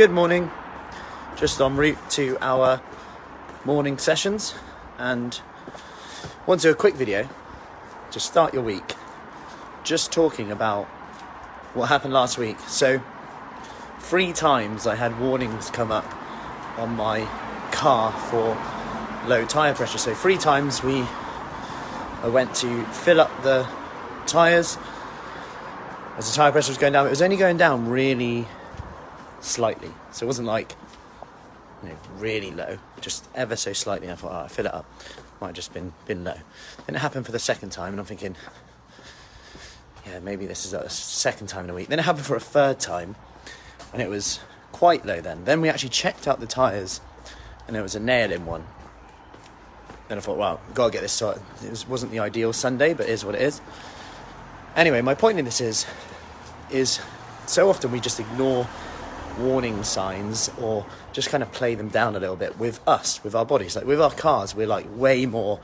Good morning. Just en route to our morning sessions and want to do a quick video to start your week just talking about what happened last week. So, three times I had warnings come up on my car for low tyre pressure. So, three times we I went to fill up the tyres as the tyre pressure was going down. It was only going down really slightly. So it wasn't like you know, really low, just ever so slightly. I thought, oh, I fill it up. Might have just been been low. Then it happened for the second time, and I'm thinking, yeah, maybe this is a second time in a week. Then it happened for a third time, and it was quite low. Then, then we actually checked out the tyres, and there was a nail in one. Then I thought, wow, we've got to get this sorted. It was, wasn't the ideal Sunday, but it is what it is. Anyway, my point in this is, is so often we just ignore warning signs or just kind of play them down a little bit with us, with our bodies. Like with our cars, we're like way more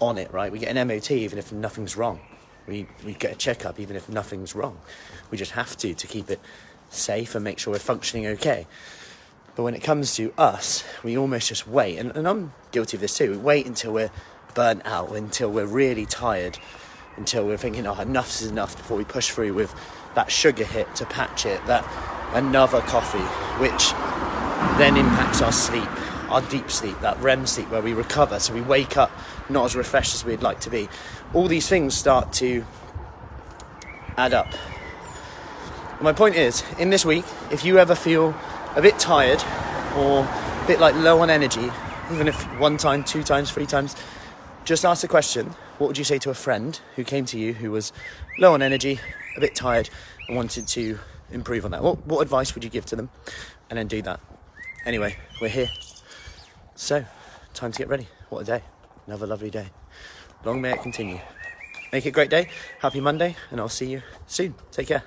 on it, right? We get an MOT even if nothing's wrong. We, we get a checkup even if nothing's wrong. We just have to to keep it safe and make sure we're functioning okay. But when it comes to us, we almost just wait, and, and I'm guilty of this too. We wait until we're burnt out, until we're really tired, until we're thinking, oh, enough is enough before we push through with that sugar hit to patch it, that another coffee, which then impacts our sleep, our deep sleep, that REM sleep where we recover, so we wake up not as refreshed as we'd like to be. All these things start to add up. My point is, in this week, if you ever feel a bit tired or a bit like low on energy, even if one time, two times, three times, just ask the question what would you say to a friend who came to you who was low on energy, a bit tired, and wanted to improve on that? What, what advice would you give to them? And then do that. Anyway, we're here. So, time to get ready. What a day. Another lovely day. Long may it continue. Make it a great day. Happy Monday, and I'll see you soon. Take care.